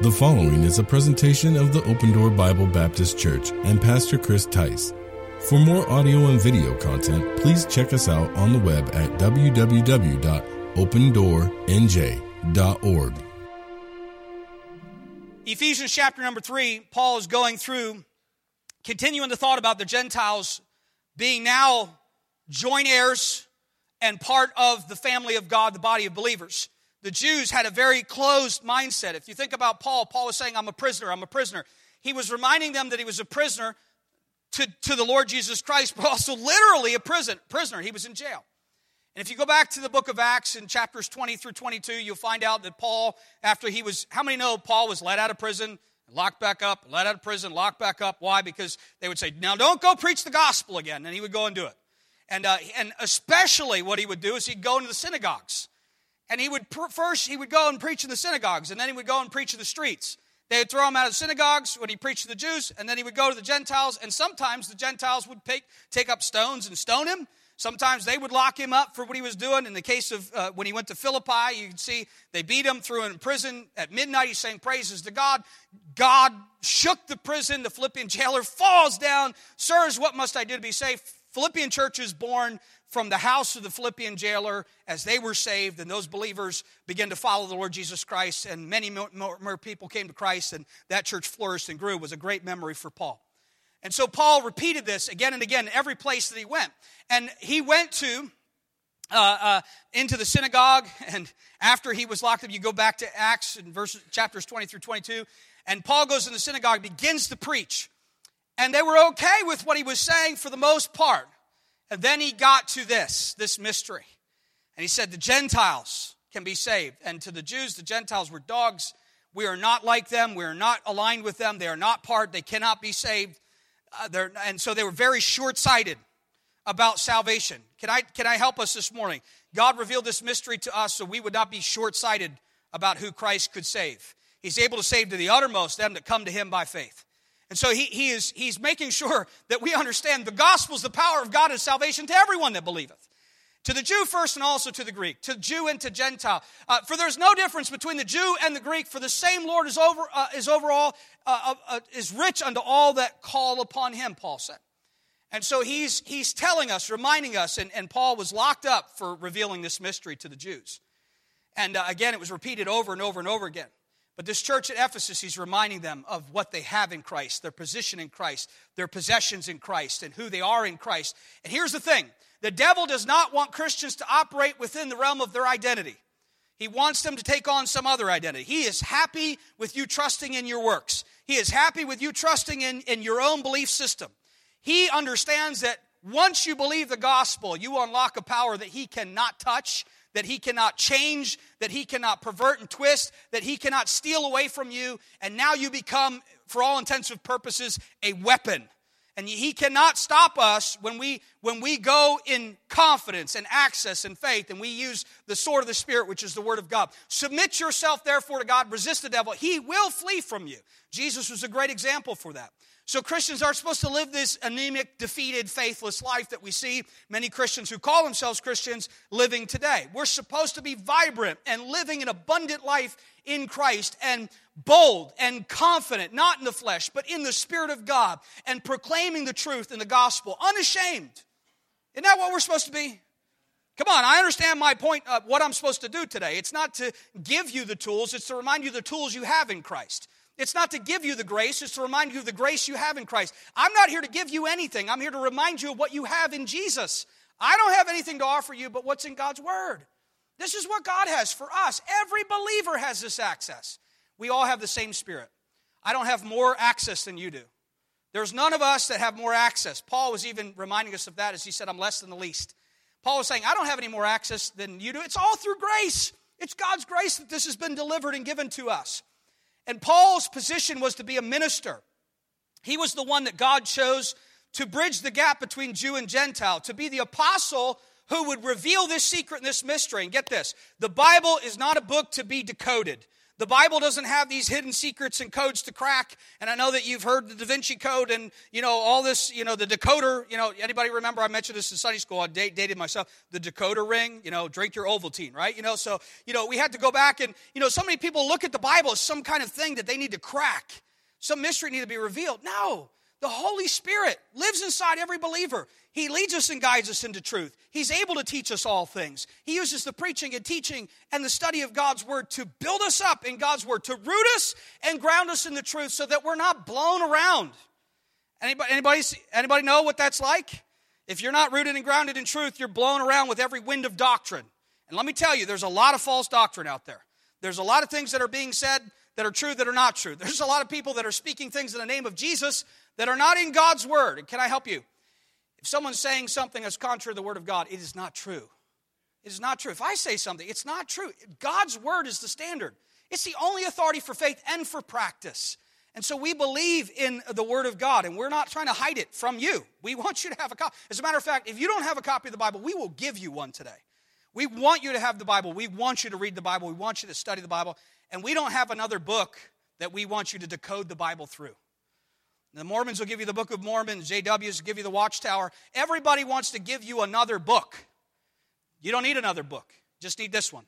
The following is a presentation of the Open Door Bible Baptist Church and Pastor Chris Tice. For more audio and video content, please check us out on the web at www.opendoornj.org. Ephesians chapter number three, Paul is going through, continuing the thought about the Gentiles being now joint heirs and part of the family of God, the body of believers. The Jews had a very closed mindset. If you think about Paul, Paul was saying, I'm a prisoner, I'm a prisoner. He was reminding them that he was a prisoner to, to the Lord Jesus Christ, but also literally a prison, prisoner. He was in jail. And if you go back to the book of Acts in chapters 20 through 22, you'll find out that Paul, after he was, how many know Paul was let out of prison, locked back up, let out of prison, locked back up? Why? Because they would say, now don't go preach the gospel again. And he would go and do it. And, uh, and especially what he would do is he'd go into the synagogues. And he would pr- first, he would go and preach in the synagogues, and then he would go and preach in the streets. They would throw him out of the synagogues when he preached to the Jews, and then he would go to the Gentiles, and sometimes the Gentiles would take, take up stones and stone him. Sometimes they would lock him up for what he was doing. In the case of uh, when he went to Philippi, you can see they beat him, threw him in prison. At midnight, he's saying praises to God. God shook the prison. The Philippian jailer falls down. Sirs, what must I do to be safe? Philippian church is born from the house of the Philippian jailer as they were saved, and those believers began to follow the Lord Jesus Christ, and many more, more, people came to Christ, and that church flourished and grew. It was a great memory for Paul. And so Paul repeated this again and again in every place that he went. And he went to uh, uh, into the synagogue, and after he was locked up, you go back to Acts in verses chapters 20 through 22, and Paul goes in the synagogue, begins to preach. And they were okay with what he was saying for the most part. And then he got to this, this mystery. And he said, The Gentiles can be saved. And to the Jews, the Gentiles were dogs. We are not like them. We are not aligned with them. They are not part. They cannot be saved. Uh, and so they were very short sighted about salvation. Can I, can I help us this morning? God revealed this mystery to us so we would not be short sighted about who Christ could save. He's able to save to the uttermost them that come to him by faith. And so he, he is, he's making sure that we understand the gospel is the power of God and salvation to everyone that believeth. To the Jew first and also to the Greek, to the Jew and to Gentile. Uh, for there's no difference between the Jew and the Greek, for the same Lord is, over, uh, is overall, uh, uh, uh is rich unto all that call upon him, Paul said. And so he's, he's telling us, reminding us, and, and Paul was locked up for revealing this mystery to the Jews. And uh, again, it was repeated over and over and over again. But this church at Ephesus, he's reminding them of what they have in Christ, their position in Christ, their possessions in Christ, and who they are in Christ. And here's the thing the devil does not want Christians to operate within the realm of their identity. He wants them to take on some other identity. He is happy with you trusting in your works. He is happy with you trusting in, in your own belief system. He understands that once you believe the gospel, you unlock a power that he cannot touch, that he cannot change, that he cannot pervert and twist, that he cannot steal away from you, and now you become, for all intents and purposes, a weapon. And he cannot stop us when we, when we go in confidence and access and faith and we use the sword of the Spirit, which is the Word of God. Submit yourself, therefore, to God. Resist the devil. He will flee from you. Jesus was a great example for that. So Christians aren't supposed to live this anemic, defeated, faithless life that we see many Christians who call themselves Christians living today. We're supposed to be vibrant and living an abundant life in Christ and bold and confident, not in the flesh, but in the Spirit of God, and proclaiming the truth in the gospel, unashamed. Isn't that what we're supposed to be? Come on, I understand my point of what I'm supposed to do today. It's not to give you the tools, it's to remind you the tools you have in Christ. It's not to give you the grace, it's to remind you of the grace you have in Christ. I'm not here to give you anything. I'm here to remind you of what you have in Jesus. I don't have anything to offer you but what's in God's Word. This is what God has for us. Every believer has this access. We all have the same Spirit. I don't have more access than you do. There's none of us that have more access. Paul was even reminding us of that as he said, I'm less than the least. Paul was saying, I don't have any more access than you do. It's all through grace. It's God's grace that this has been delivered and given to us. And Paul's position was to be a minister. He was the one that God chose to bridge the gap between Jew and Gentile, to be the apostle who would reveal this secret and this mystery. And get this the Bible is not a book to be decoded. The Bible doesn't have these hidden secrets and codes to crack. And I know that you've heard the Da Vinci Code and, you know, all this, you know, the decoder. You know, anybody remember I mentioned this in Sunday school? I dated myself. The decoder ring, you know, drink your Ovaltine, right? You know, so, you know, we had to go back and, you know, so many people look at the Bible as some kind of thing that they need to crack. Some mystery need to be revealed. No, the Holy Spirit lives inside every believer. He leads us and guides us into truth. He's able to teach us all things. He uses the preaching and teaching and the study of God's Word to build us up in God's Word, to root us and ground us in the truth so that we're not blown around. Anybody, anybody, anybody know what that's like? If you're not rooted and grounded in truth, you're blown around with every wind of doctrine. And let me tell you, there's a lot of false doctrine out there. There's a lot of things that are being said that are true that are not true. There's a lot of people that are speaking things in the name of Jesus that are not in God's Word. And can I help you? If someone's saying something that's contrary to the Word of God, it is not true. It is not true. If I say something, it's not true. God's Word is the standard, it's the only authority for faith and for practice. And so we believe in the Word of God, and we're not trying to hide it from you. We want you to have a copy. As a matter of fact, if you don't have a copy of the Bible, we will give you one today. We want you to have the Bible. We want you to read the Bible. We want you to study the Bible. And we don't have another book that we want you to decode the Bible through. The Mormons will give you the Book of Mormon, JWs will give you the Watchtower. Everybody wants to give you another book. You don't need another book, just need this one.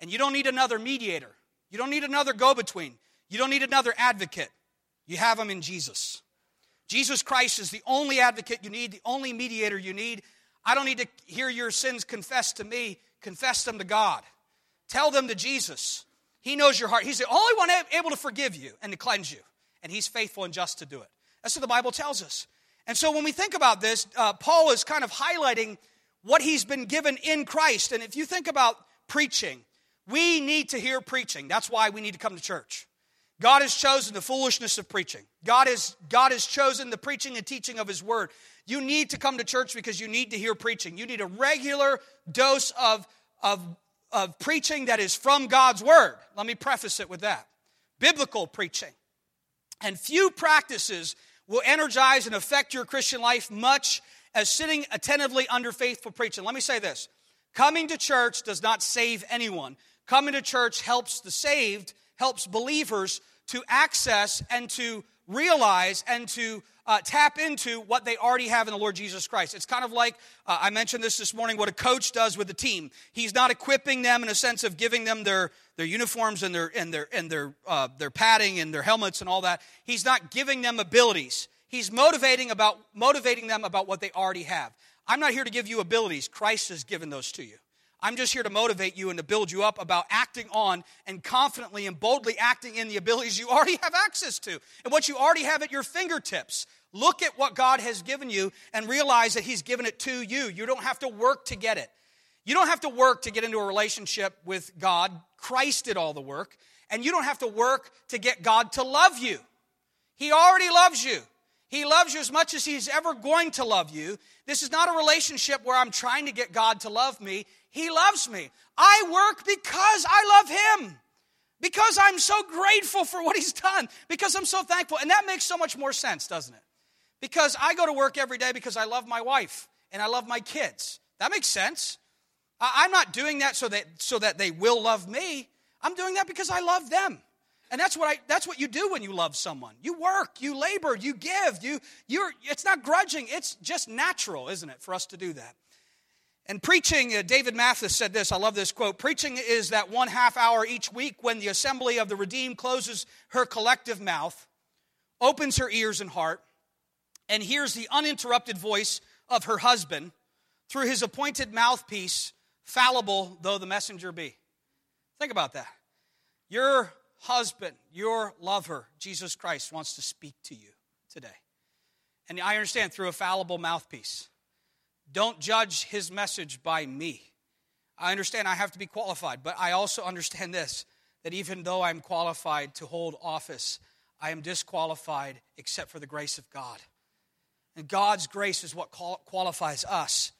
And you don't need another mediator. You don't need another go between. You don't need another advocate. You have him in Jesus. Jesus Christ is the only advocate you need, the only mediator you need. I don't need to hear your sins confessed to me, confess them to God. Tell them to Jesus. He knows your heart. He's the only one able to forgive you and to cleanse you and he's faithful and just to do it. That's what the Bible tells us. And so when we think about this, uh, Paul is kind of highlighting what he's been given in Christ. And if you think about preaching, we need to hear preaching. That's why we need to come to church. God has chosen the foolishness of preaching. God has, God has chosen the preaching and teaching of His Word. You need to come to church because you need to hear preaching. You need a regular dose of, of, of preaching that is from God's Word. Let me preface it with that biblical preaching. And few practices will energize and affect your Christian life much as sitting attentively under faithful preaching. Let me say this coming to church does not save anyone. Coming to church helps the saved, helps believers to access and to realize and to uh, tap into what they already have in the Lord Jesus Christ. It's kind of like, uh, I mentioned this this morning, what a coach does with a team. He's not equipping them in a sense of giving them their, their uniforms and their, and, their, and their, uh, their padding and their helmets and all that. He's not giving them abilities. He's motivating, about, motivating them about what they already have. I'm not here to give you abilities. Christ has given those to you. I'm just here to motivate you and to build you up about acting on and confidently and boldly acting in the abilities you already have access to and what you already have at your fingertips. Look at what God has given you and realize that He's given it to you. You don't have to work to get it. You don't have to work to get into a relationship with God. Christ did all the work. And you don't have to work to get God to love you. He already loves you. He loves you as much as He's ever going to love you. This is not a relationship where I'm trying to get God to love me. He loves me. I work because I love Him. Because I'm so grateful for what He's done. Because I'm so thankful. And that makes so much more sense, doesn't it? Because I go to work every day because I love my wife and I love my kids. That makes sense. I'm not doing that so that, so that they will love me. I'm doing that because I love them. And that's what I that's what you do when you love someone. You work, you labor, you give. You you're it's not grudging, it's just natural, isn't it, for us to do that. And preaching, uh, David Mathis said this, I love this quote preaching is that one half hour each week when the assembly of the redeemed closes her collective mouth, opens her ears and heart, and hears the uninterrupted voice of her husband through his appointed mouthpiece, fallible though the messenger be. Think about that. Your husband, your lover, Jesus Christ, wants to speak to you today. And I understand through a fallible mouthpiece. Don't judge his message by me. I understand I have to be qualified, but I also understand this that even though I'm qualified to hold office, I am disqualified except for the grace of God. And God's grace is what qualifies us.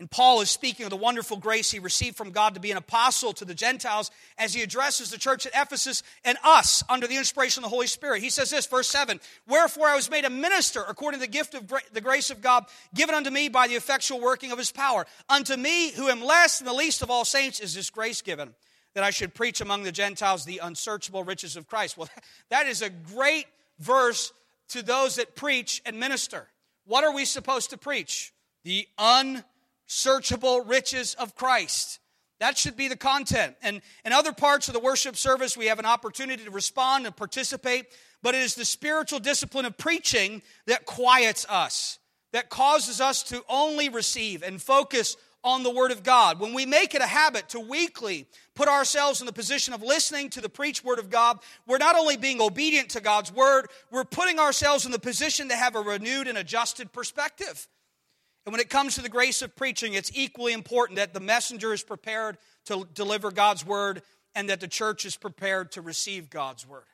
And Paul is speaking of the wonderful grace he received from God to be an apostle to the Gentiles as he addresses the church at Ephesus and us under the inspiration of the Holy Spirit. He says this, verse 7 Wherefore I was made a minister according to the gift of the grace of God given unto me by the effectual working of his power. Unto me, who am less than the least of all saints, is this grace given that I should preach among the Gentiles the unsearchable riches of Christ. Well, that is a great verse to those that preach and minister. What are we supposed to preach? The unsearchable riches of Christ. That should be the content. And in other parts of the worship service, we have an opportunity to respond and participate, but it is the spiritual discipline of preaching that quiets us, that causes us to only receive and focus on the Word of God. When we make it a habit to weekly put ourselves in the position of listening to the preached Word of God, we're not only being obedient to God's Word, we're putting ourselves in the position to have a renewed and adjusted perspective. And when it comes to the grace of preaching, it's equally important that the messenger is prepared to deliver God's Word and that the church is prepared to receive God's Word.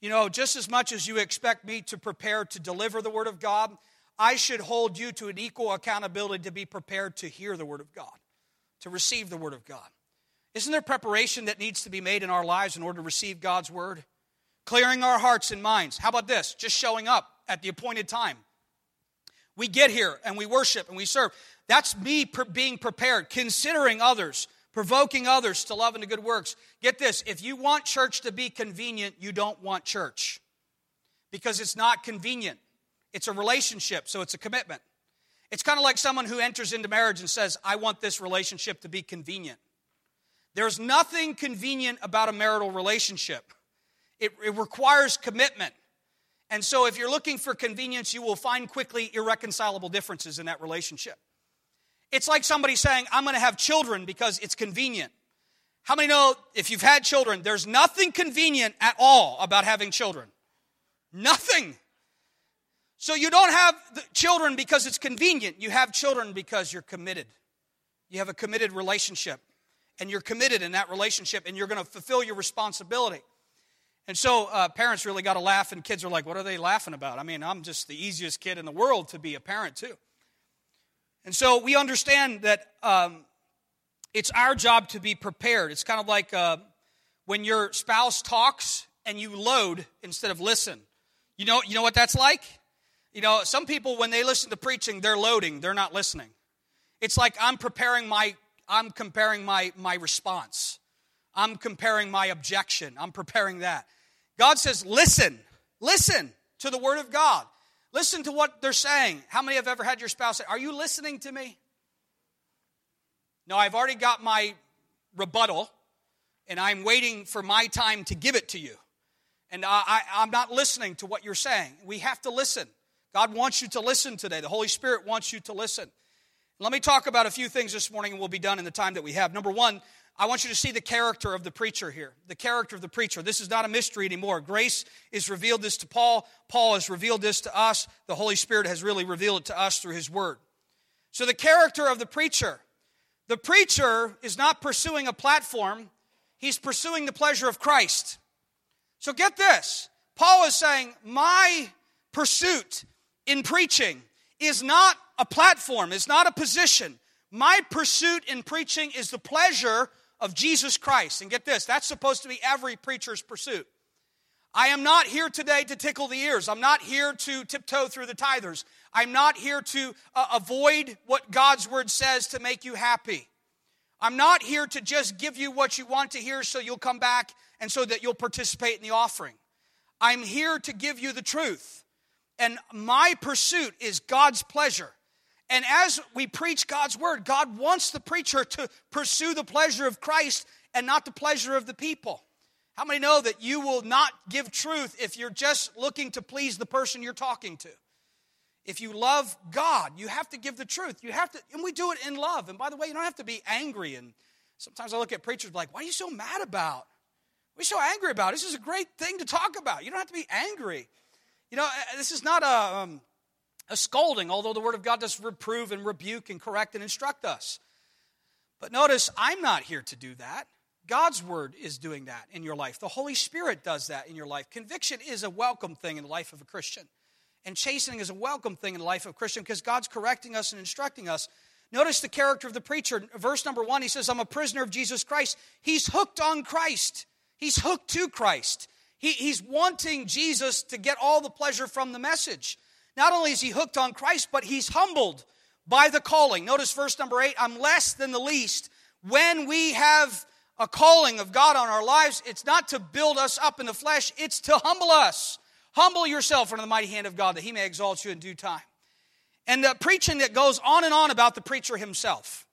You know, just as much as you expect me to prepare to deliver the Word of God, I should hold you to an equal accountability to be prepared to hear the Word of God, to receive the Word of God. Isn't there preparation that needs to be made in our lives in order to receive God's Word? Clearing our hearts and minds. How about this? Just showing up at the appointed time. We get here and we worship and we serve. That's me being prepared, considering others, provoking others to love and to good works. Get this if you want church to be convenient, you don't want church because it's not convenient. It's a relationship, so it's a commitment. It's kind of like someone who enters into marriage and says, I want this relationship to be convenient. There's nothing convenient about a marital relationship, it, it requires commitment. And so, if you're looking for convenience, you will find quickly irreconcilable differences in that relationship. It's like somebody saying, I'm going to have children because it's convenient. How many know if you've had children, there's nothing convenient at all about having children? Nothing. So you don't have children because it's convenient. You have children because you're committed. You have a committed relationship, and you're committed in that relationship, and you're going to fulfill your responsibility. And so uh, parents really got to laugh, and kids are like, What are they laughing about? I mean, I'm just the easiest kid in the world to be a parent, too. And so we understand that um, it's our job to be prepared. It's kind of like uh, when your spouse talks and you load instead of listen. You know, you know what that's like? You know, some people, when they listen to preaching, they're loading, they're not listening. It's like I'm preparing my, I'm comparing my, my response. I'm comparing my objection. I'm preparing that. God says, listen, listen to the word of God. Listen to what they're saying. How many have ever had your spouse say, Are you listening to me? No, I've already got my rebuttal, and I'm waiting for my time to give it to you. And I, am not listening to what you're saying. We have to listen. God wants you to listen today. The Holy Spirit wants you to listen. Let me talk about a few things this morning and we'll be done in the time that we have. Number one, I want you to see the character of the preacher here. The character of the preacher. This is not a mystery anymore. Grace has revealed this to Paul. Paul has revealed this to us. The Holy Spirit has really revealed it to us through his word. So, the character of the preacher. The preacher is not pursuing a platform, he's pursuing the pleasure of Christ. So, get this Paul is saying, My pursuit in preaching is not a platform, is not a position. My pursuit in preaching is the pleasure of Jesus Christ. And get this, that's supposed to be every preacher's pursuit. I am not here today to tickle the ears. I'm not here to tiptoe through the tithers. I'm not here to uh, avoid what God's word says to make you happy. I'm not here to just give you what you want to hear so you'll come back and so that you'll participate in the offering. I'm here to give you the truth. And my pursuit is God's pleasure. And as we preach God's word, God wants the preacher to pursue the pleasure of Christ and not the pleasure of the people. How many know that you will not give truth if you're just looking to please the person you're talking to? If you love God, you have to give the truth. You have to, and we do it in love. And by the way, you don't have to be angry. And sometimes I look at preachers like, "What are you so mad about? You so angry about? This is a great thing to talk about. You don't have to be angry." You know, uh, this is not a, um, a scolding, although the Word of God does reprove and rebuke and correct and instruct us. But notice, I'm not here to do that. God's Word is doing that in your life. The Holy Spirit does that in your life. Conviction is a welcome thing in the life of a Christian. And chastening is a welcome thing in the life of a Christian because God's correcting us and instructing us. Notice the character of the preacher. Verse number one, he says, I'm a prisoner of Jesus Christ. He's hooked on Christ, he's hooked to Christ. He, he's wanting Jesus to get all the pleasure from the message. Not only is he hooked on Christ, but he's humbled by the calling. Notice verse number eight I'm less than the least. When we have a calling of God on our lives, it's not to build us up in the flesh, it's to humble us. Humble yourself under the mighty hand of God that he may exalt you in due time. And the preaching that goes on and on about the preacher himself,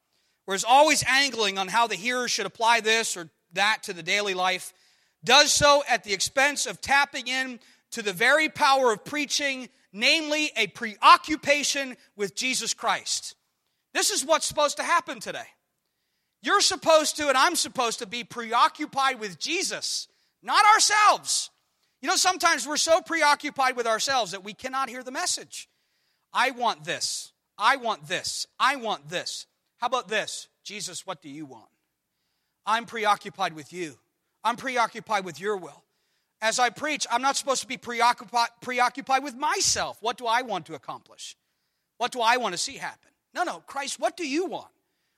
where always angling on how the hearer should apply this or that to the daily life, does so at the expense of tapping in to the very power of preaching, namely a preoccupation with Jesus Christ. This is what's supposed to happen today. You're supposed to, and I'm supposed to be preoccupied with Jesus, not ourselves. You know, sometimes we're so preoccupied with ourselves that we cannot hear the message. I want this. I want this. I want this. How about this? Jesus, what do you want? I'm preoccupied with you. I'm preoccupied with your will. As I preach, I'm not supposed to be preoccupied, preoccupied with myself. What do I want to accomplish? What do I want to see happen? No, no, Christ, what do you want?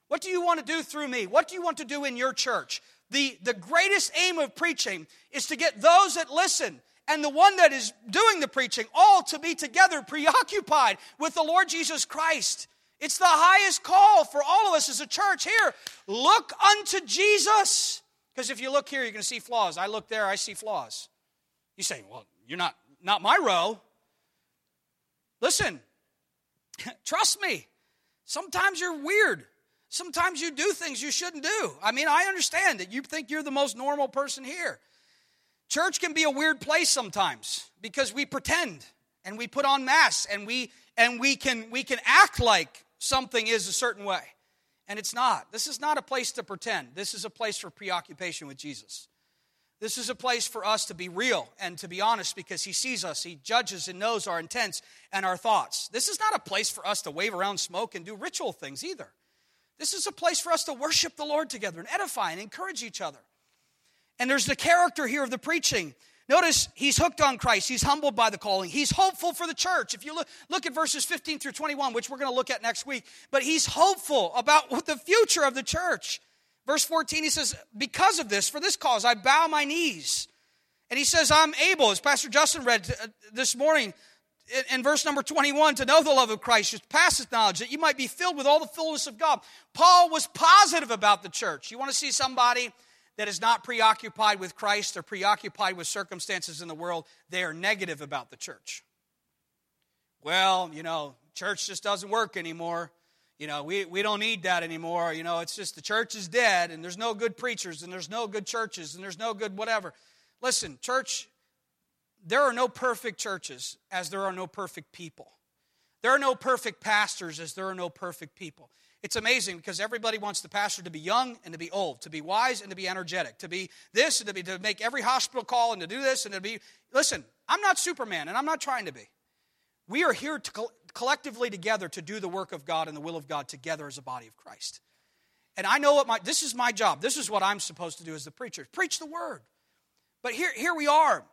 What do you want to do through me? What do you want to do in your church? The, the greatest aim of preaching is to get those that listen and the one that is doing the preaching all to be together preoccupied with the Lord Jesus Christ. It's the highest call for all of us as a church here. Look unto Jesus. Because if you look here, you're going to see flaws. I look there, I see flaws. You say, well, you're not, not my row. Listen, trust me. Sometimes you're weird. Sometimes you do things you shouldn't do. I mean, I understand that you think you're the most normal person here. Church can be a weird place sometimes because we pretend and we put on masks and we and we can we can act like something is a certain way. And it's not. This is not a place to pretend. This is a place for preoccupation with Jesus. This is a place for us to be real and to be honest because He sees us. He judges and knows our intents and our thoughts. This is not a place for us to wave around smoke and do ritual things either. This is a place for us to worship the Lord together and edify and encourage each other. And there's the character here of the preaching. Notice he's hooked on Christ. He's humbled by the calling. He's hopeful for the church. If you look, look at verses 15 through 21, which we're going to look at next week, but he's hopeful about the future of the church. Verse 14, he says, Because of this, for this cause, I bow my knees. And he says, I'm able, as Pastor Justin read uh, this morning in verse number 21, to know the love of Christ, which passes knowledge, that you might be filled with all the fullness of God. Paul was positive about the church. You want to see somebody that is not preoccupied with Christ or preoccupied with circumstances in the world, they are negative about the church. Well, you know, church just doesn't work anymore. You know, we, we don't need that anymore. You know, it's just the church is dead and there's no good preachers and there's no good churches and there's no good whatever. Listen, church, there are no perfect churches as there are no perfect people. There are no perfect pastors as there are no perfect people. It's amazing because everybody wants the pastor to be young and to be old, to be wise and to be energetic, to be this and to be to make every hospital call and to do this and to be listen, I'm not Superman and I'm not trying to be. We are here to collectively together to do the work of God and the will of God together as a body of Christ. And I know what my this is my job. This is what I'm supposed to do as the preacher. Preach the word. But here, here we are.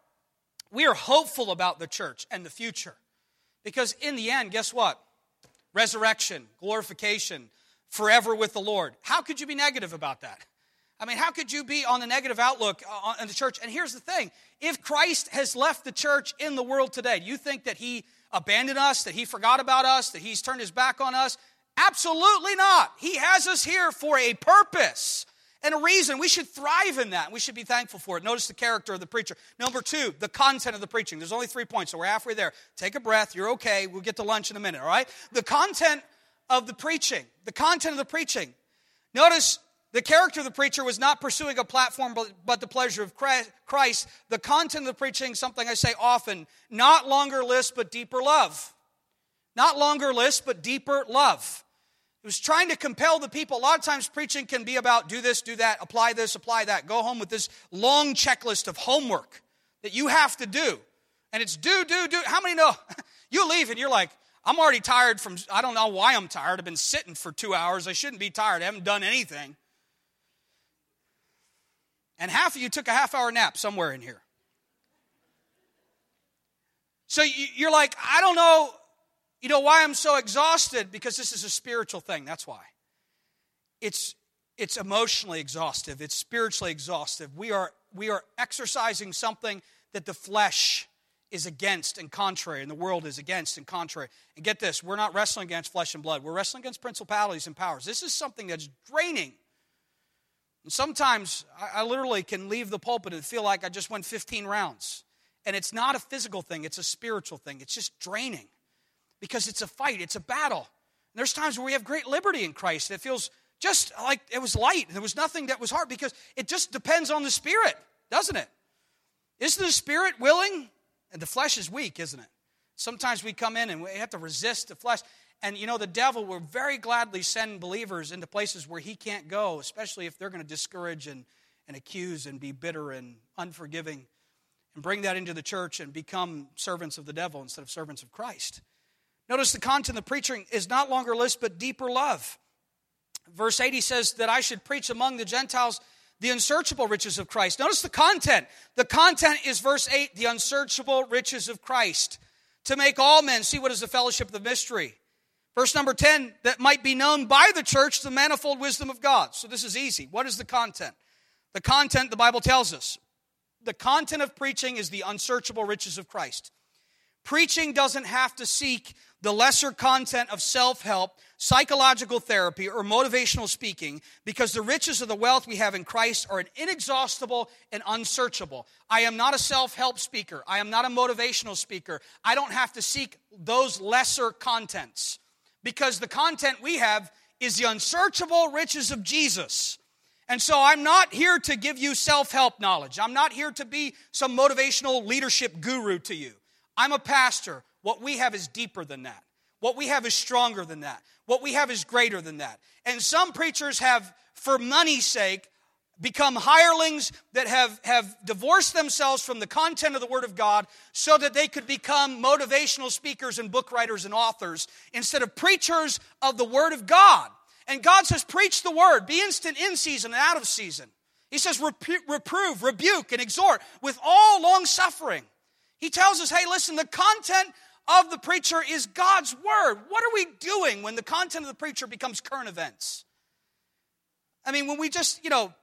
We are hopeful about the church and the future. Because in the end, guess what? Resurrection, glorification, forever with the Lord. How could you be negative about that? I mean, how could you be on the negative outlook on uh, the church? And here's the thing if Christ has left the church in the world today, do you think that he abandoned us, that he forgot about us, that he's turned his back on us? Absolutely not. He has us here for a purpose and a reason. We should thrive in that. We should be thankful for it. Notice the character of the preacher. Number two, the content of the preaching. There's only three points, so we're halfway there. Take a breath. You're okay. We'll get to lunch in a minute, all right? The content of the preaching. The content of the preaching. Notice the character of the preacher was not pursuing a platform but, but, the pleasure of Christ. The content of the preaching, something I say often, not longer list but deeper love. Not longer list but deeper love. It was trying to compel the people. A lot of times preaching can be about do this, do that, apply this, apply that. Go home with this long checklist of homework that you have to do. And it's do, do, do. How many know? you leave and you're like, I'm already tired from, I don't know why I'm tired. I've been sitting for two hours. I shouldn't be tired. I haven't done anything. And half of you took a half hour nap somewhere in here. So you're like, I don't know, you know why I'm so exhausted? Because this is a spiritual thing. That's why. It's it's emotionally exhaustive. It's spiritually exhaustive. We are we are exercising something that the flesh is against and contrary, and the world is against and contrary. And get this, we're not wrestling against flesh and blood. We're wrestling against principalities and powers. This is something that's draining. And sometimes I, literally can leave the pulpit and feel like I just went 15 rounds. And it's not a physical thing, it's a spiritual thing. It's just draining because it's a fight, it's a battle. And there's times where we have great liberty in Christ that feels just like it was light. There was nothing that was hard because it just depends on the Spirit, doesn't it? Isn't the Spirit willing? And the flesh is weak, isn't it? Sometimes we come in and we have to resist the flesh. And you know, the devil will very gladly send believers into places where he can't go, especially if they're going to discourage and, and accuse and be bitter and unforgiving and bring that into the church and become servants of the devil instead of servants of Christ. Notice the content of the preaching is not longer list, but deeper love. Verse 80 says that I should preach among the Gentiles the unsearchable riches of Christ. Notice the content. The content is verse 8, the unsearchable riches of Christ. To make all men see what is the fellowship of the mystery Verse number 10, that might be known by the church the manifold wisdom of God. So this is easy. What is the content? The content, the Bible tells us, the content of preaching is the unsearchable riches of Christ. Preaching doesn't have to seek the lesser content of self help, psychological therapy, or motivational speaking because the riches of the wealth we have in Christ are inexhaustible and unsearchable. I am not a self help speaker. I am not a motivational speaker. I don't have to seek those lesser contents because the content we have is the unsearchable riches of Jesus. And so I'm not here to give you self help knowledge. I'm not here to be some motivational leadership guru to you. I'm a pastor. What we have is deeper than that. What we have is stronger than that. What we have is greater than that. And some preachers have, for money's sake, become hirelings that have, have divorced themselves from the content of the Word of God so that they could become motivational speakers and book writers and authors instead of preachers of the Word of God. And God says, preach the Word, be instant in season and out of season. He says, reprove, rebuke, and exhort with all long suffering. He tells us, hey, listen, the content of the preacher is God's Word. What are we doing when the content of the preacher becomes current events? I mean, when we just, you know,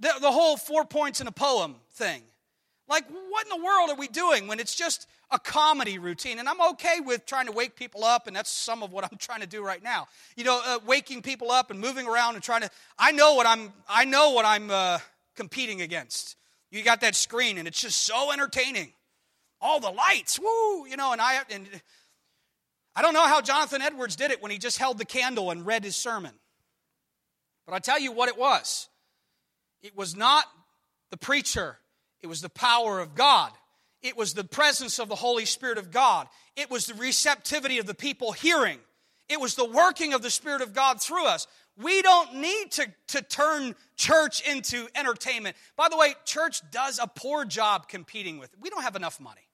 the, the whole four points in a poem thing. Like, what in the world are we doing when it's just a comedy routine? And I'm okay with trying to wake people up, and that's some of what I'm trying to do right now. You know, uh, waking people up and moving around and trying to. I know what I'm. I know what I'm uh, competing against. You got that screen, and it's just so entertaining. All the lights, woo! You know, and I and I don't know how Jonathan Edwards did it when he just held the candle and read his sermon. But I tell you what it was. It was not the preacher, it was the power of God. It was the presence of the Holy Spirit of God. It was the receptivity of the people hearing. It was the working of the Spirit of God through us. We don't need to, to turn church into entertainment. By the way, church does a poor job competing with it. We don't have enough money.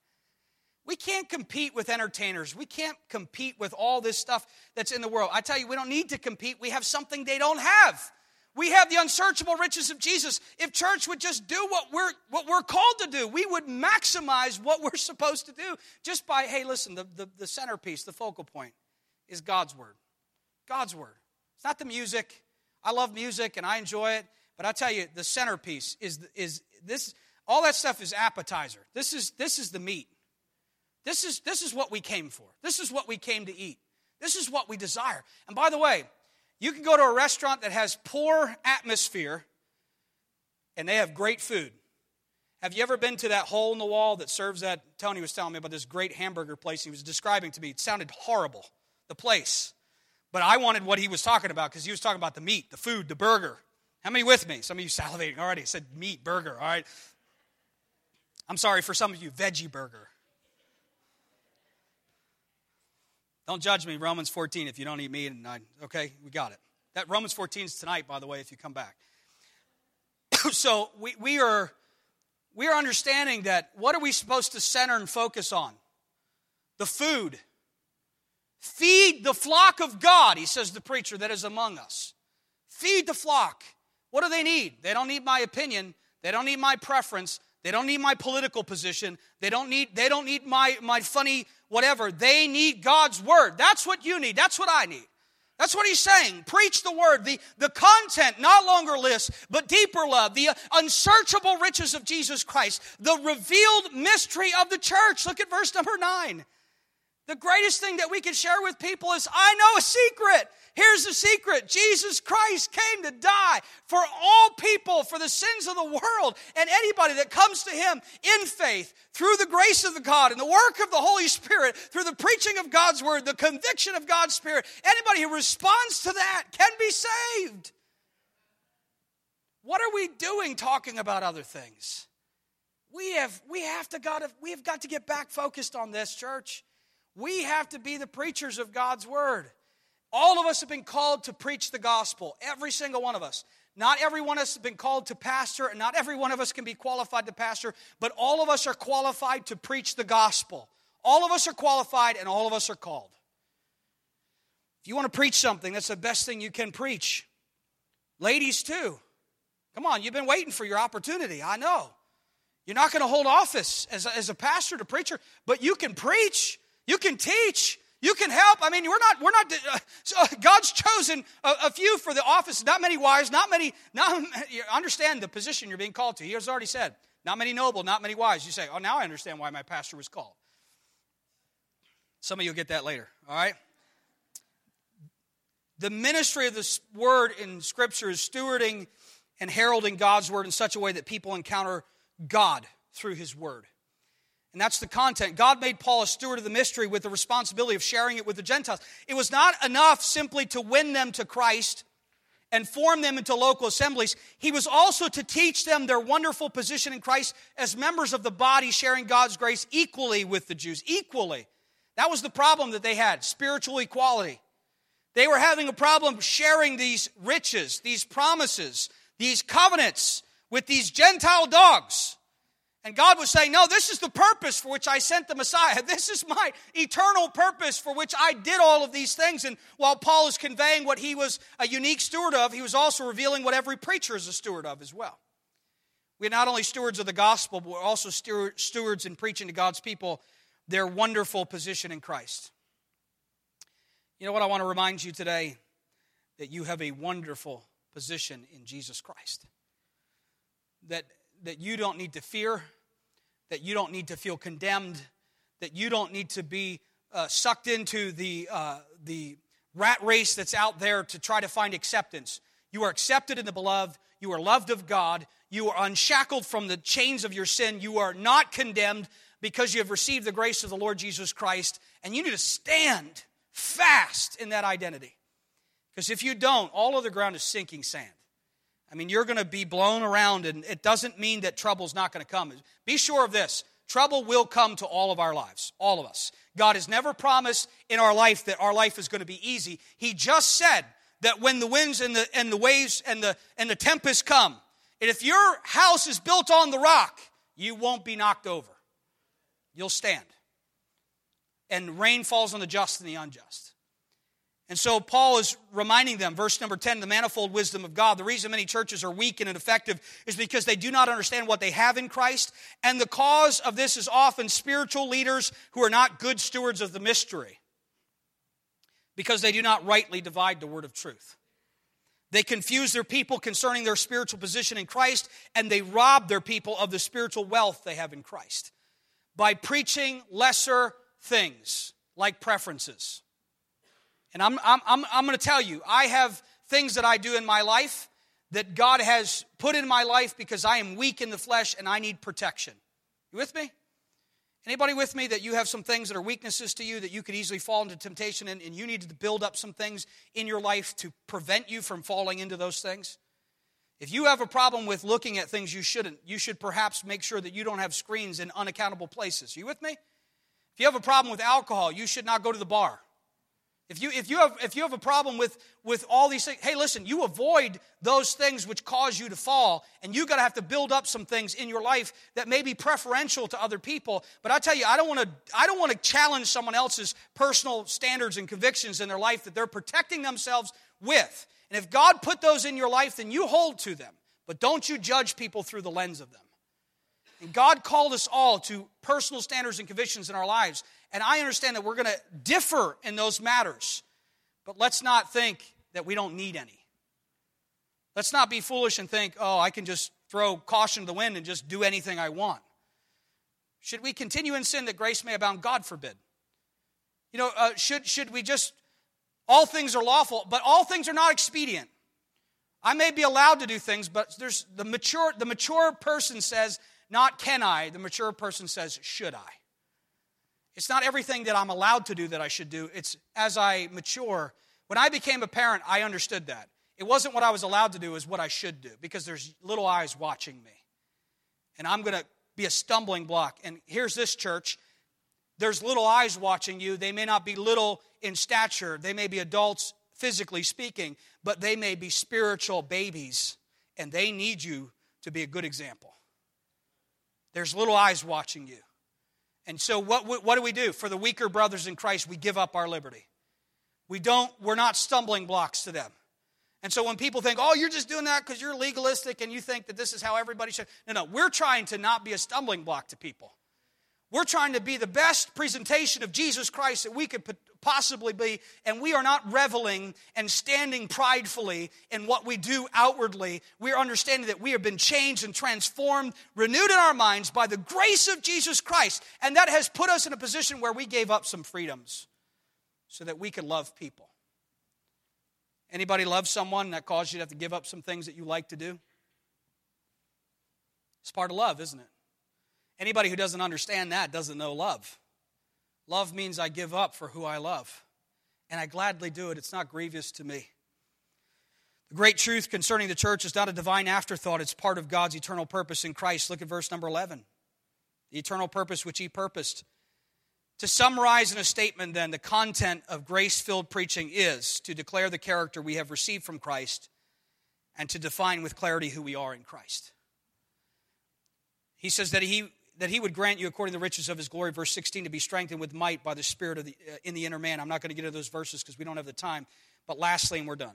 We can't compete with entertainers. We can't compete with all this stuff that's in the world. I tell you, we don't need to compete. We have something they don't have. We have the unsearchable riches of Jesus. If church would just do what we're, what we're called to do, we would maximize what we're supposed to do just by, hey, listen, the, the, the centerpiece, the focal point is God's Word. God's Word. It's not the music. I love music and I enjoy it, but I tell you, the centerpiece is, is this, all that stuff is appetizer. This is, this is the meat. This is, this is what we came for. This is what we came to eat. This is what we desire. And by the way, you can go to a restaurant that has poor atmosphere and they have great food. Have you ever been to that hole in the wall that serves that? Tony was telling me about this great hamburger place he was describing to me. It sounded horrible, the place. But I wanted what he was talking about because he was talking about the meat, the food, the burger. How many with me? Some of you salivating already. I said meat, burger, all right? I'm sorry for some of you, veggie burger. Don't judge me, Romans 14, if you don't eat meat. And I, okay, we got it. That Romans 14 is tonight, by the way, if you come back. so we, we are we are understanding that what are we supposed to center and focus on? The food. Feed the flock of God, he says the preacher that is among us. Feed the flock. What do they need? They don't need my opinion. They don't need my preference. They don't need my political position. They don't need, they don't need my, my funny whatever. They need God's word. That's what you need. That's what I need. That's what he's saying. Preach the word. The, the content, not longer lists, but deeper love. The unsearchable riches of Jesus Christ. The revealed mystery of the church. Look at verse number nine. The greatest thing that we can share with people is I know a secret. Here's the secret Jesus Christ came to die for all people, for the sins of the world, and anybody that comes to Him in faith, through the grace of the God and the work of the Holy Spirit, through the preaching of God's Word, the conviction of God's Spirit, anybody who responds to that can be saved. What are we doing talking about other things? We have, we have to got to, we have got to get back focused on this, church. We have to be the preachers of God's word. All of us have been called to preach the gospel, every single one of us. Not every one of us has been called to pastor, and not every one of us can be qualified to pastor, but all of us are qualified to preach the gospel. All of us are qualified, and all of us are called. If you want to preach something, that's the best thing you can preach. Ladies, too. Come on, you've been waiting for your opportunity. I know. You're not going to hold office as a, as a pastor to preacher, but you can preach, you can teach, you can help. I mean, we're not, we're not, uh, God's chosen a, a, few for the office, not many wise, not many, not, understand the position you're being called to. He has already said, not many noble, not many wise. You say, oh, now I understand why my pastor was called. Some of you will get that later, all right? The ministry of this word in Scripture is stewarding and heralding God's word in such a way that people encounter God through his word. And that's the content. God made Paul a steward of the mystery with the responsibility of sharing it with the Gentiles. It was not enough simply to win them to Christ and form them into local assemblies. He was also to teach them their wonderful position in Christ as members of the body, sharing God's grace equally with the Jews. Equally. That was the problem that they had spiritual equality. They were having a problem sharing these riches, these promises, these covenants with these Gentile dogs. And God was saying, No, this is the purpose for which I sent the Messiah. This is my eternal purpose for which I did all of these things. And while Paul is conveying what he was a unique steward of, he was also revealing what every preacher is a steward of as well. We're not only stewards of the gospel, but we're also stewards in preaching to God's people their wonderful position in Christ. You know what I want to remind you today? That you have a wonderful position in Jesus Christ. That, that you don't need to fear, that you don't need to feel condemned, that you don't need to be uh, sucked into the, uh, the rat race that's out there to try to find acceptance. You are accepted in the beloved, you are loved of God, you are unshackled from the chains of your sin, you are not condemned because you have received the grace of the Lord Jesus Christ, and you need to stand fast in that identity. Because if you don't, all of the ground is sinking sand. I mean, you're going to be blown around, and it doesn't mean that trouble's not going to come. Be sure of this trouble will come to all of our lives, all of us. God has never promised in our life that our life is going to be easy. He just said that when the winds and the, and the waves and the, and the tempests come, and if your house is built on the rock, you won't be knocked over. You'll stand. And rain falls on the just and the unjust. And so Paul is reminding them, verse number 10, the manifold wisdom of God. The reason many churches are weak and ineffective is because they do not understand what they have in Christ. And the cause of this is often spiritual leaders who are not good stewards of the mystery because they do not rightly divide the word of truth. They confuse their people concerning their spiritual position in Christ, and they rob their people of the spiritual wealth they have in Christ by preaching lesser things like preferences and I'm, I'm, I'm, I'm going to tell you, I have things that I do in my life that God has put in my life because I am weak in the flesh and I need protection. You with me? Anybody with me that you have some things that are weaknesses to you that you could easily fall into temptation and, and you need to build up some things in your life to prevent you from falling into those things? If you have a problem with looking at things you shouldn't, you should perhaps make sure that you don't have screens in unaccountable places. Are you with me? If you have a problem with alcohol, you should not go to the bar. If you, if you, have, if you have a problem with, with all these things, hey, listen, you avoid those things which cause you to fall, and you got to have to build up some things in your life that may be preferential to other people. But I tell you, I don't want to, I don't want to challenge someone else's personal standards and convictions in their life that they're protecting themselves with. And if God put those in your life, then you hold to them. But don't you judge people through the lens of them. And God called us all to personal standards and convictions in our lives. And I understand that we're going to differ in those matters. But let's not think that we don't need any. Let's not be foolish and think, oh, I can just throw caution to the wind and just do anything I want. Should we continue in sin that grace may abound? God forbid. You know, uh, should, should we just, all things are lawful, but all things are not expedient. I may be allowed to do things, but there's the mature, the mature person says, not can I, the mature person says, should I. It's not everything that I'm allowed to do that I should do. It's as I mature. When I became a parent, I understood that. It wasn't what I was allowed to do, it was what I should do because there's little eyes watching me. And I'm going to be a stumbling block. And here's this church there's little eyes watching you. They may not be little in stature, they may be adults physically speaking, but they may be spiritual babies, and they need you to be a good example. There's little eyes watching you. And so, what, what do we do? For the weaker brothers in Christ, we give up our liberty. We don't, we're not stumbling blocks to them. And so when people think, oh, you're just doing that because you're legalistic and you think that this is how everybody should. No, no, we're trying to not be a stumbling block to people. We're trying to be the best presentation of Jesus Christ that we could possibly be, and we are not reveling and standing pridefully in what we do outwardly. We are understanding that we have been changed and transformed, renewed in our minds by the grace of Jesus Christ, and that has put us in a position where we gave up some freedoms so that we could love people. Anybody love someone that caused you to have to give up some things that you like to do? It's part of love, isn't it? Anybody who doesn't understand that doesn't know love. Love means I give up for who I love, and I gladly do it. It's not grievous to me. The great truth concerning the church is not a divine afterthought, it's part of God's eternal purpose in Christ. Look at verse number 11. The eternal purpose which He purposed to summarize in a statement, then, the content of grace filled preaching is to declare the character we have received from Christ and to define with clarity who we are in Christ. He says that he, that he would grant you, according to the riches of his glory, verse 16, to be strengthened with might by the Spirit of the, uh, in the inner man. I'm not going to get into those verses because we don't have the time. But lastly, and we're done.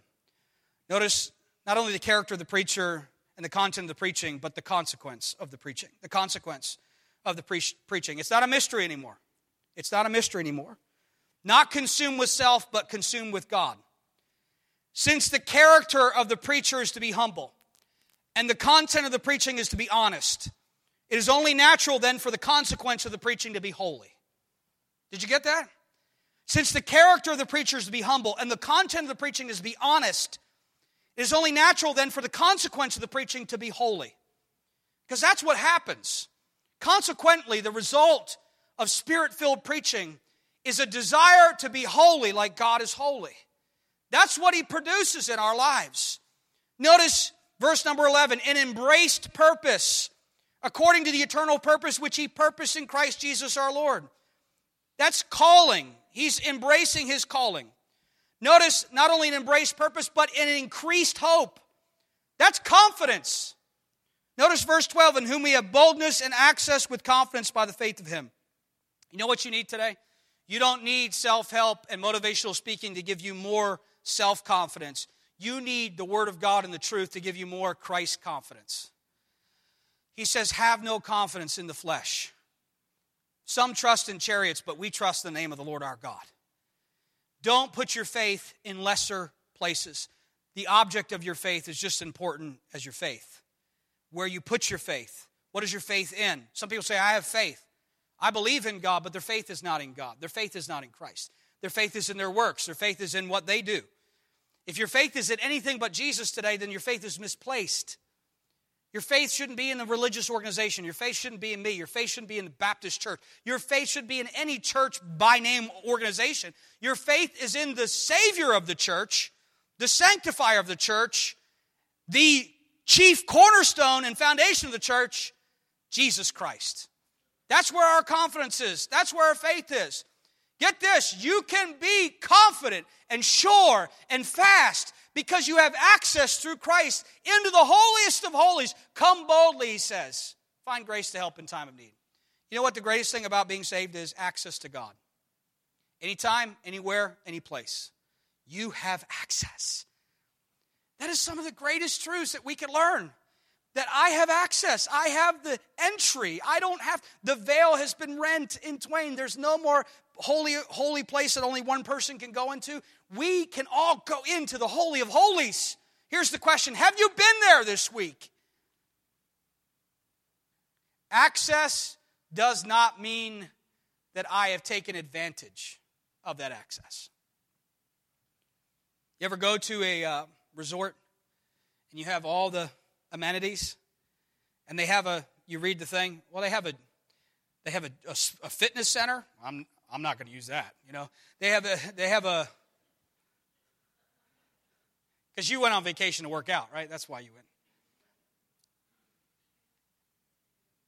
Notice not only the character of the preacher and the content of the preaching, but the consequence of the preaching. The consequence of the pre- preaching. It's not a mystery anymore. It's not a mystery anymore. Not consumed with self, but consumed with God. Since the character of the preacher is to be humble and the content of the preaching is to be honest, it is only natural then for the consequence of the preaching to be holy. Did you get that? Since the character of the preacher is to be humble and the content of the preaching is to be honest, it is only natural then for the consequence of the preaching to be holy. Because that's what happens. Consequently, the result of spirit filled preaching is a desire to be holy like God is holy. That's what He produces in our lives. Notice verse number 11 an embraced purpose according to the eternal purpose which He purposed in Christ Jesus our Lord. That's calling. He's embracing His calling. Notice not only an embraced purpose, but an increased hope. That's confidence. Notice verse 12, in whom we have boldness and access with confidence by the faith of Him. You know what you need today? You don't need self help and motivational speaking to give you more self confidence. You need the Word of God and the truth to give you more Christ confidence. He says, Have no confidence in the flesh. Some trust in chariots, but we trust the name of the Lord our God. Don't put your faith in lesser places. The object of your faith is just as important as your faith. Where you put your faith. What is your faith in? Some people say, I have faith. I believe in God, but their faith is not in God. Their faith is not in Christ. Their faith is in their works. Their faith is in what they do. If your faith is in anything but Jesus today, then your faith is misplaced. Your faith shouldn't be in the religious organization. Your faith shouldn't be in me. Your faith shouldn't be in the Baptist church. Your faith should be in any church by name organization. Your faith is in the Savior of the church, the sanctifier of the church, the chief cornerstone and foundation of the church, Jesus Christ. That's where our confidence is. That's where our faith is. Get this you can be confident and sure and fast because you have access through Christ into the holiest of holies. Come boldly, he says. Find grace to help in time of need. You know what the greatest thing about being saved is? Access to God. Anytime, anywhere, any place. You have access. That is some of the greatest truths that we can learn that I have access. I have the entry. I don't have, the veil has been rent in twain. There's no more holy, holy place that only one person can go into. We can all go into the Holy of Holies. Here's the question Have you been there this week? Access does not mean that I have taken advantage. of that access. You ever go to a uh, resort and you have all the amenities and they have a you read the thing well they have a they have a, a, a fitness center i'm i'm not going to use that you know? They have a they have a because you went on vacation to work out right? That's why you went.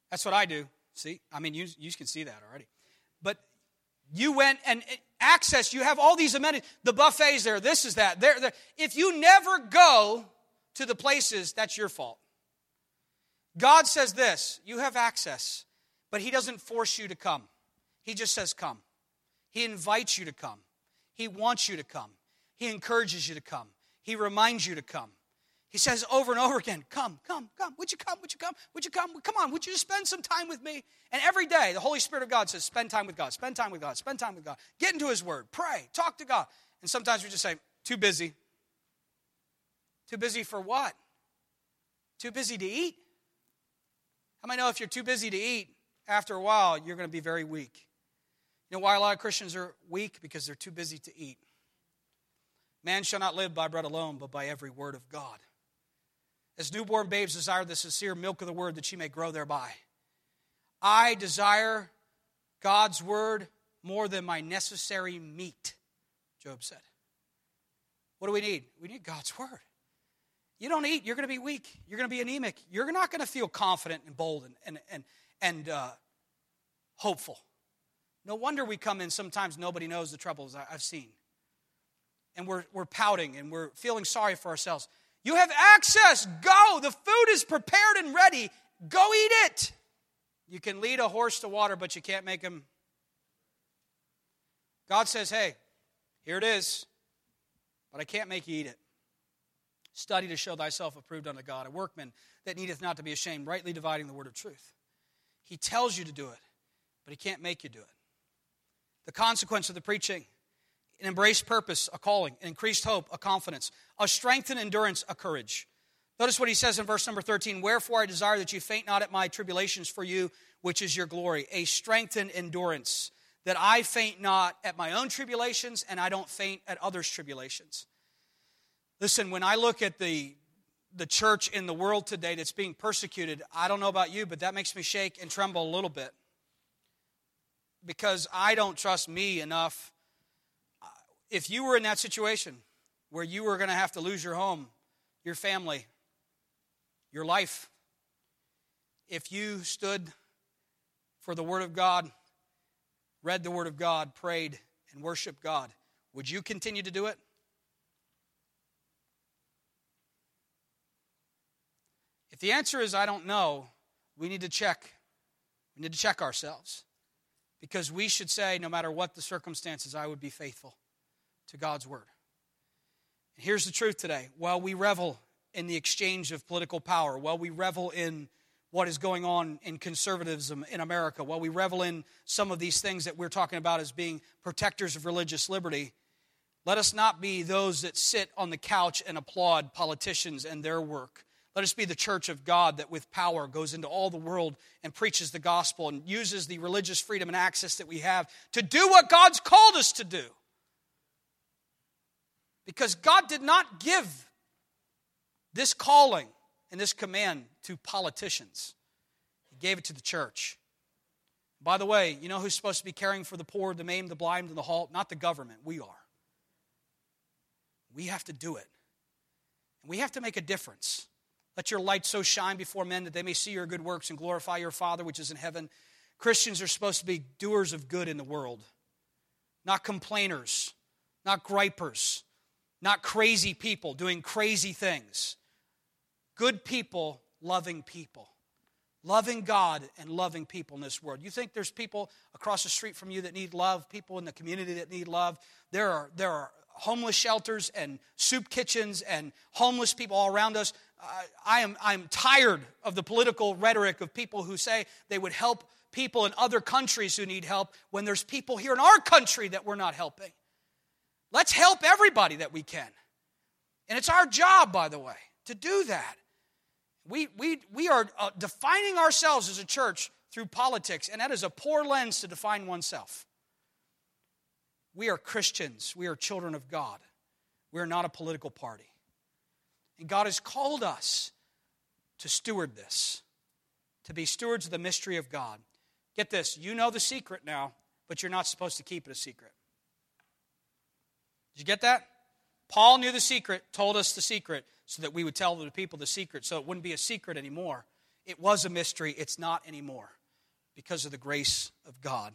That's what i do. See? I mean you you can see that already. But you went and eh, access you have all these amenities. The buffets there this is that. There, there if you never go to the places that's your fault. God says this you have access, but He doesn't force you to come. He just says, Come. He invites you to come. He wants you to come. He encourages you to come. He reminds you to come. He says over and over again, Come, come, come. Would you come? Would you come? Would you come? Come on, would you spend some time with me? And every day, the Holy Spirit of God says, Spend time with God, spend time with God, spend time with God. Get into His Word, pray, talk to God. And sometimes we just say, Too busy. Too busy for what? Too busy to eat. How many know if you're too busy to eat, after a while, you're going to be very weak? You know why a lot of Christians are weak? Because they're too busy to eat. Man shall not live by bread alone, but by every word of God. As newborn babes desire the sincere milk of the word that she may grow thereby. I desire God's word more than my necessary meat, Job said. What do we need? We need God's word. You don't eat, you're going to be weak. You're going to be anemic. You're not going to feel confident and bold and, and, and, and uh, hopeful. No wonder we come in sometimes nobody knows the troubles I've seen. And we're, we're pouting and we're feeling sorry for ourselves. You have access. Go. The food is prepared and ready. Go eat it. You can lead a horse to water, but you can't make him. God says, hey, here it is, but I can't make you eat it. Study to show thyself approved unto God, a workman that needeth not to be ashamed, rightly dividing the word of truth. He tells you to do it, but he can't make you do it. The consequence of the preaching an embraced purpose, a calling, an increased hope, a confidence, a strengthened endurance, a courage. Notice what he says in verse number 13 Wherefore I desire that you faint not at my tribulations for you, which is your glory, a strengthened endurance, that I faint not at my own tribulations and I don't faint at others' tribulations. Listen, when I look at the, the church in the world today that's being persecuted, I don't know about you, but that makes me shake and tremble a little bit. Because I don't trust me enough. Uh, if you were in that situation where you were going to have to lose your home, your family, your life, if you stood for the Word of God, read the Word of God, prayed, and worshiped God, would you continue to do it? If the answer is I don't know, we need to check. We need to check ourselves. Because we should say, no matter what the circumstances, I would be faithful to God's word. And here's the truth today. While we revel in the exchange of political power, while we revel in what is going on in conservatism in America, while we revel in some of these things that we're talking about as being protectors of religious liberty, let us not be those that sit on the couch and applaud politicians and their work. Let us be the church of God that with power goes into all the world and preaches the gospel and uses the religious freedom and access that we have to do what God's called us to do. Because God did not give this calling and this command to politicians, He gave it to the church. By the way, you know who's supposed to be caring for the poor, the maimed, the blind, and the halt? Not the government. We are. We have to do it. We have to make a difference. Let your light so shine before men that they may see your good works and glorify your Father which is in heaven. Christians are supposed to be doers of good in the world, not complainers, not gripers, not crazy people doing crazy things. Good people loving people. Loving God and loving people in this world. You think there's people across the street from you that need love, people in the community that need love? There are, there are homeless shelters and soup kitchens and homeless people all around us. I am I'm tired of the political rhetoric of people who say they would help people in other countries who need help when there's people here in our country that we're not helping. Let's help everybody that we can. And it's our job, by the way, to do that. We, we, we are uh, defining ourselves as a church through politics, and that is a poor lens to define oneself. We are Christians. We are children of God. We are not a political party. And God has called us to steward this, to be stewards of the mystery of God. Get this you know the secret now, but you're not supposed to keep it a secret. Did you get that? Paul knew the secret, told us the secret, so that we would tell the people the secret, so it wouldn't be a secret anymore. It was a mystery, it's not anymore because of the grace of God.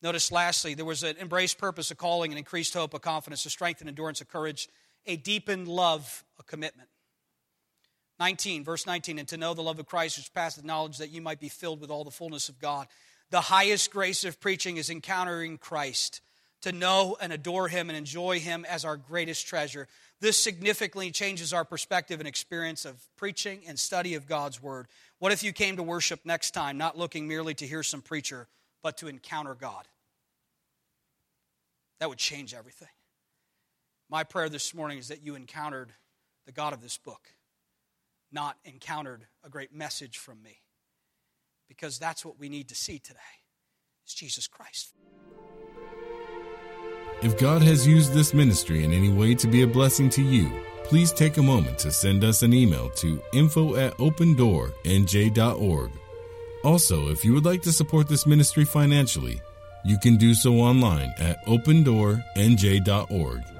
Notice lastly, there was an embraced purpose, a calling, an increased hope, a confidence, a strength, and endurance, a courage, a deepened love, a commitment. 19, verse 19, and to know the love of Christ which passeth knowledge that you might be filled with all the fullness of God. The highest grace of preaching is encountering Christ, to know and adore Him and enjoy Him as our greatest treasure. This significantly changes our perspective and experience of preaching and study of God's Word. What if you came to worship next time not looking merely to hear some preacher, but to encounter God? That would change everything. My prayer this morning is that you encountered the God of this book, not encountered a great message from me. Because that's what we need to see today. Is Jesus Christ. If God has used this ministry in any way to be a blessing to you, please take a moment to send us an email to info at opendoornj.org. Also, if you would like to support this ministry financially, you can do so online at opendoornj.org.